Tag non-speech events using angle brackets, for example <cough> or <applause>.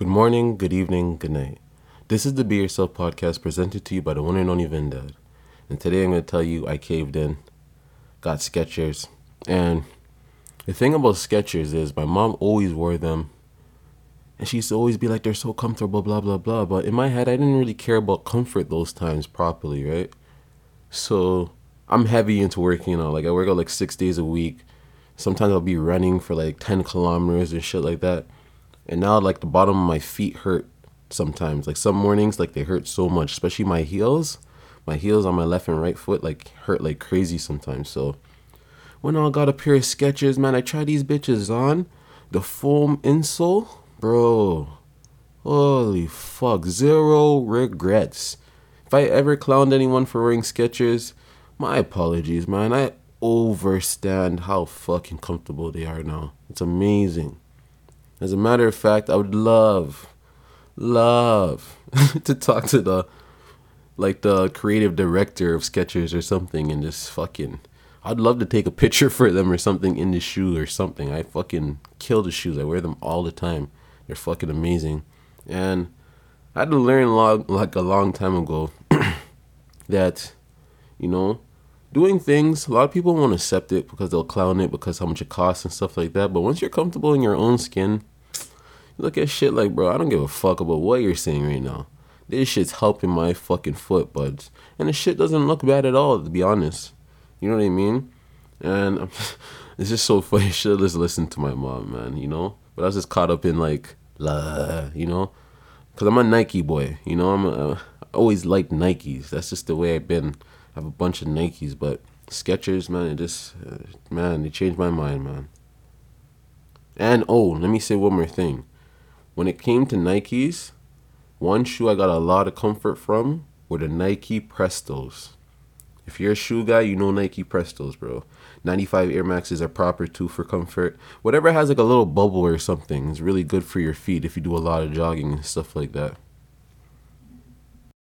Good morning, good evening, good night. This is the Be Yourself podcast presented to you by the one and only Vindad. And today I'm going to tell you I caved in, got Skechers. And the thing about Skechers is my mom always wore them. And she used to always be like, they're so comfortable, blah, blah, blah. But in my head, I didn't really care about comfort those times properly, right? So I'm heavy into working out. Like I work out like six days a week. Sometimes I'll be running for like 10 kilometers and shit like that. And now like the bottom of my feet hurt sometimes. Like some mornings, like they hurt so much, especially my heels. My heels on my left and right foot like hurt like crazy sometimes. So when I got a pair of Skechers, man, I tried these bitches on. The foam insole, bro. Holy fuck, zero regrets. If I ever clowned anyone for wearing Skechers, my apologies, man. I overstand how fucking comfortable they are now. It's amazing. As a matter of fact, I would love, love <laughs> to talk to the, like the creative director of Skechers or something and just fucking, I'd love to take a picture for them or something in the shoe or something. I fucking kill the shoes. I wear them all the time. They're fucking amazing. And I had to learn long, like a long time ago <clears throat> that, you know, doing things, a lot of people won't accept it because they'll clown it because how much it costs and stuff like that. But once you're comfortable in your own skin, you look at shit like, bro, I don't give a fuck about what you're saying right now. This shit's helping my fucking foot buds. And the shit doesn't look bad at all, to be honest. You know what I mean? And <laughs> it's just so funny. Should just listen to my mom, man, you know? But I was just caught up in like, la, you know? Because I'm a Nike boy, you know? I'm a, I always liked Nikes. That's just the way I've been have a bunch of Nikes, but Skechers, man, it just, uh, man, they changed my mind, man. And oh, let me say one more thing. When it came to Nikes, one shoe I got a lot of comfort from were the Nike Prestos. If you're a shoe guy, you know Nike Prestos, bro. 95 Air Maxes are proper too for comfort. Whatever has like a little bubble or something is really good for your feet if you do a lot of jogging and stuff like that.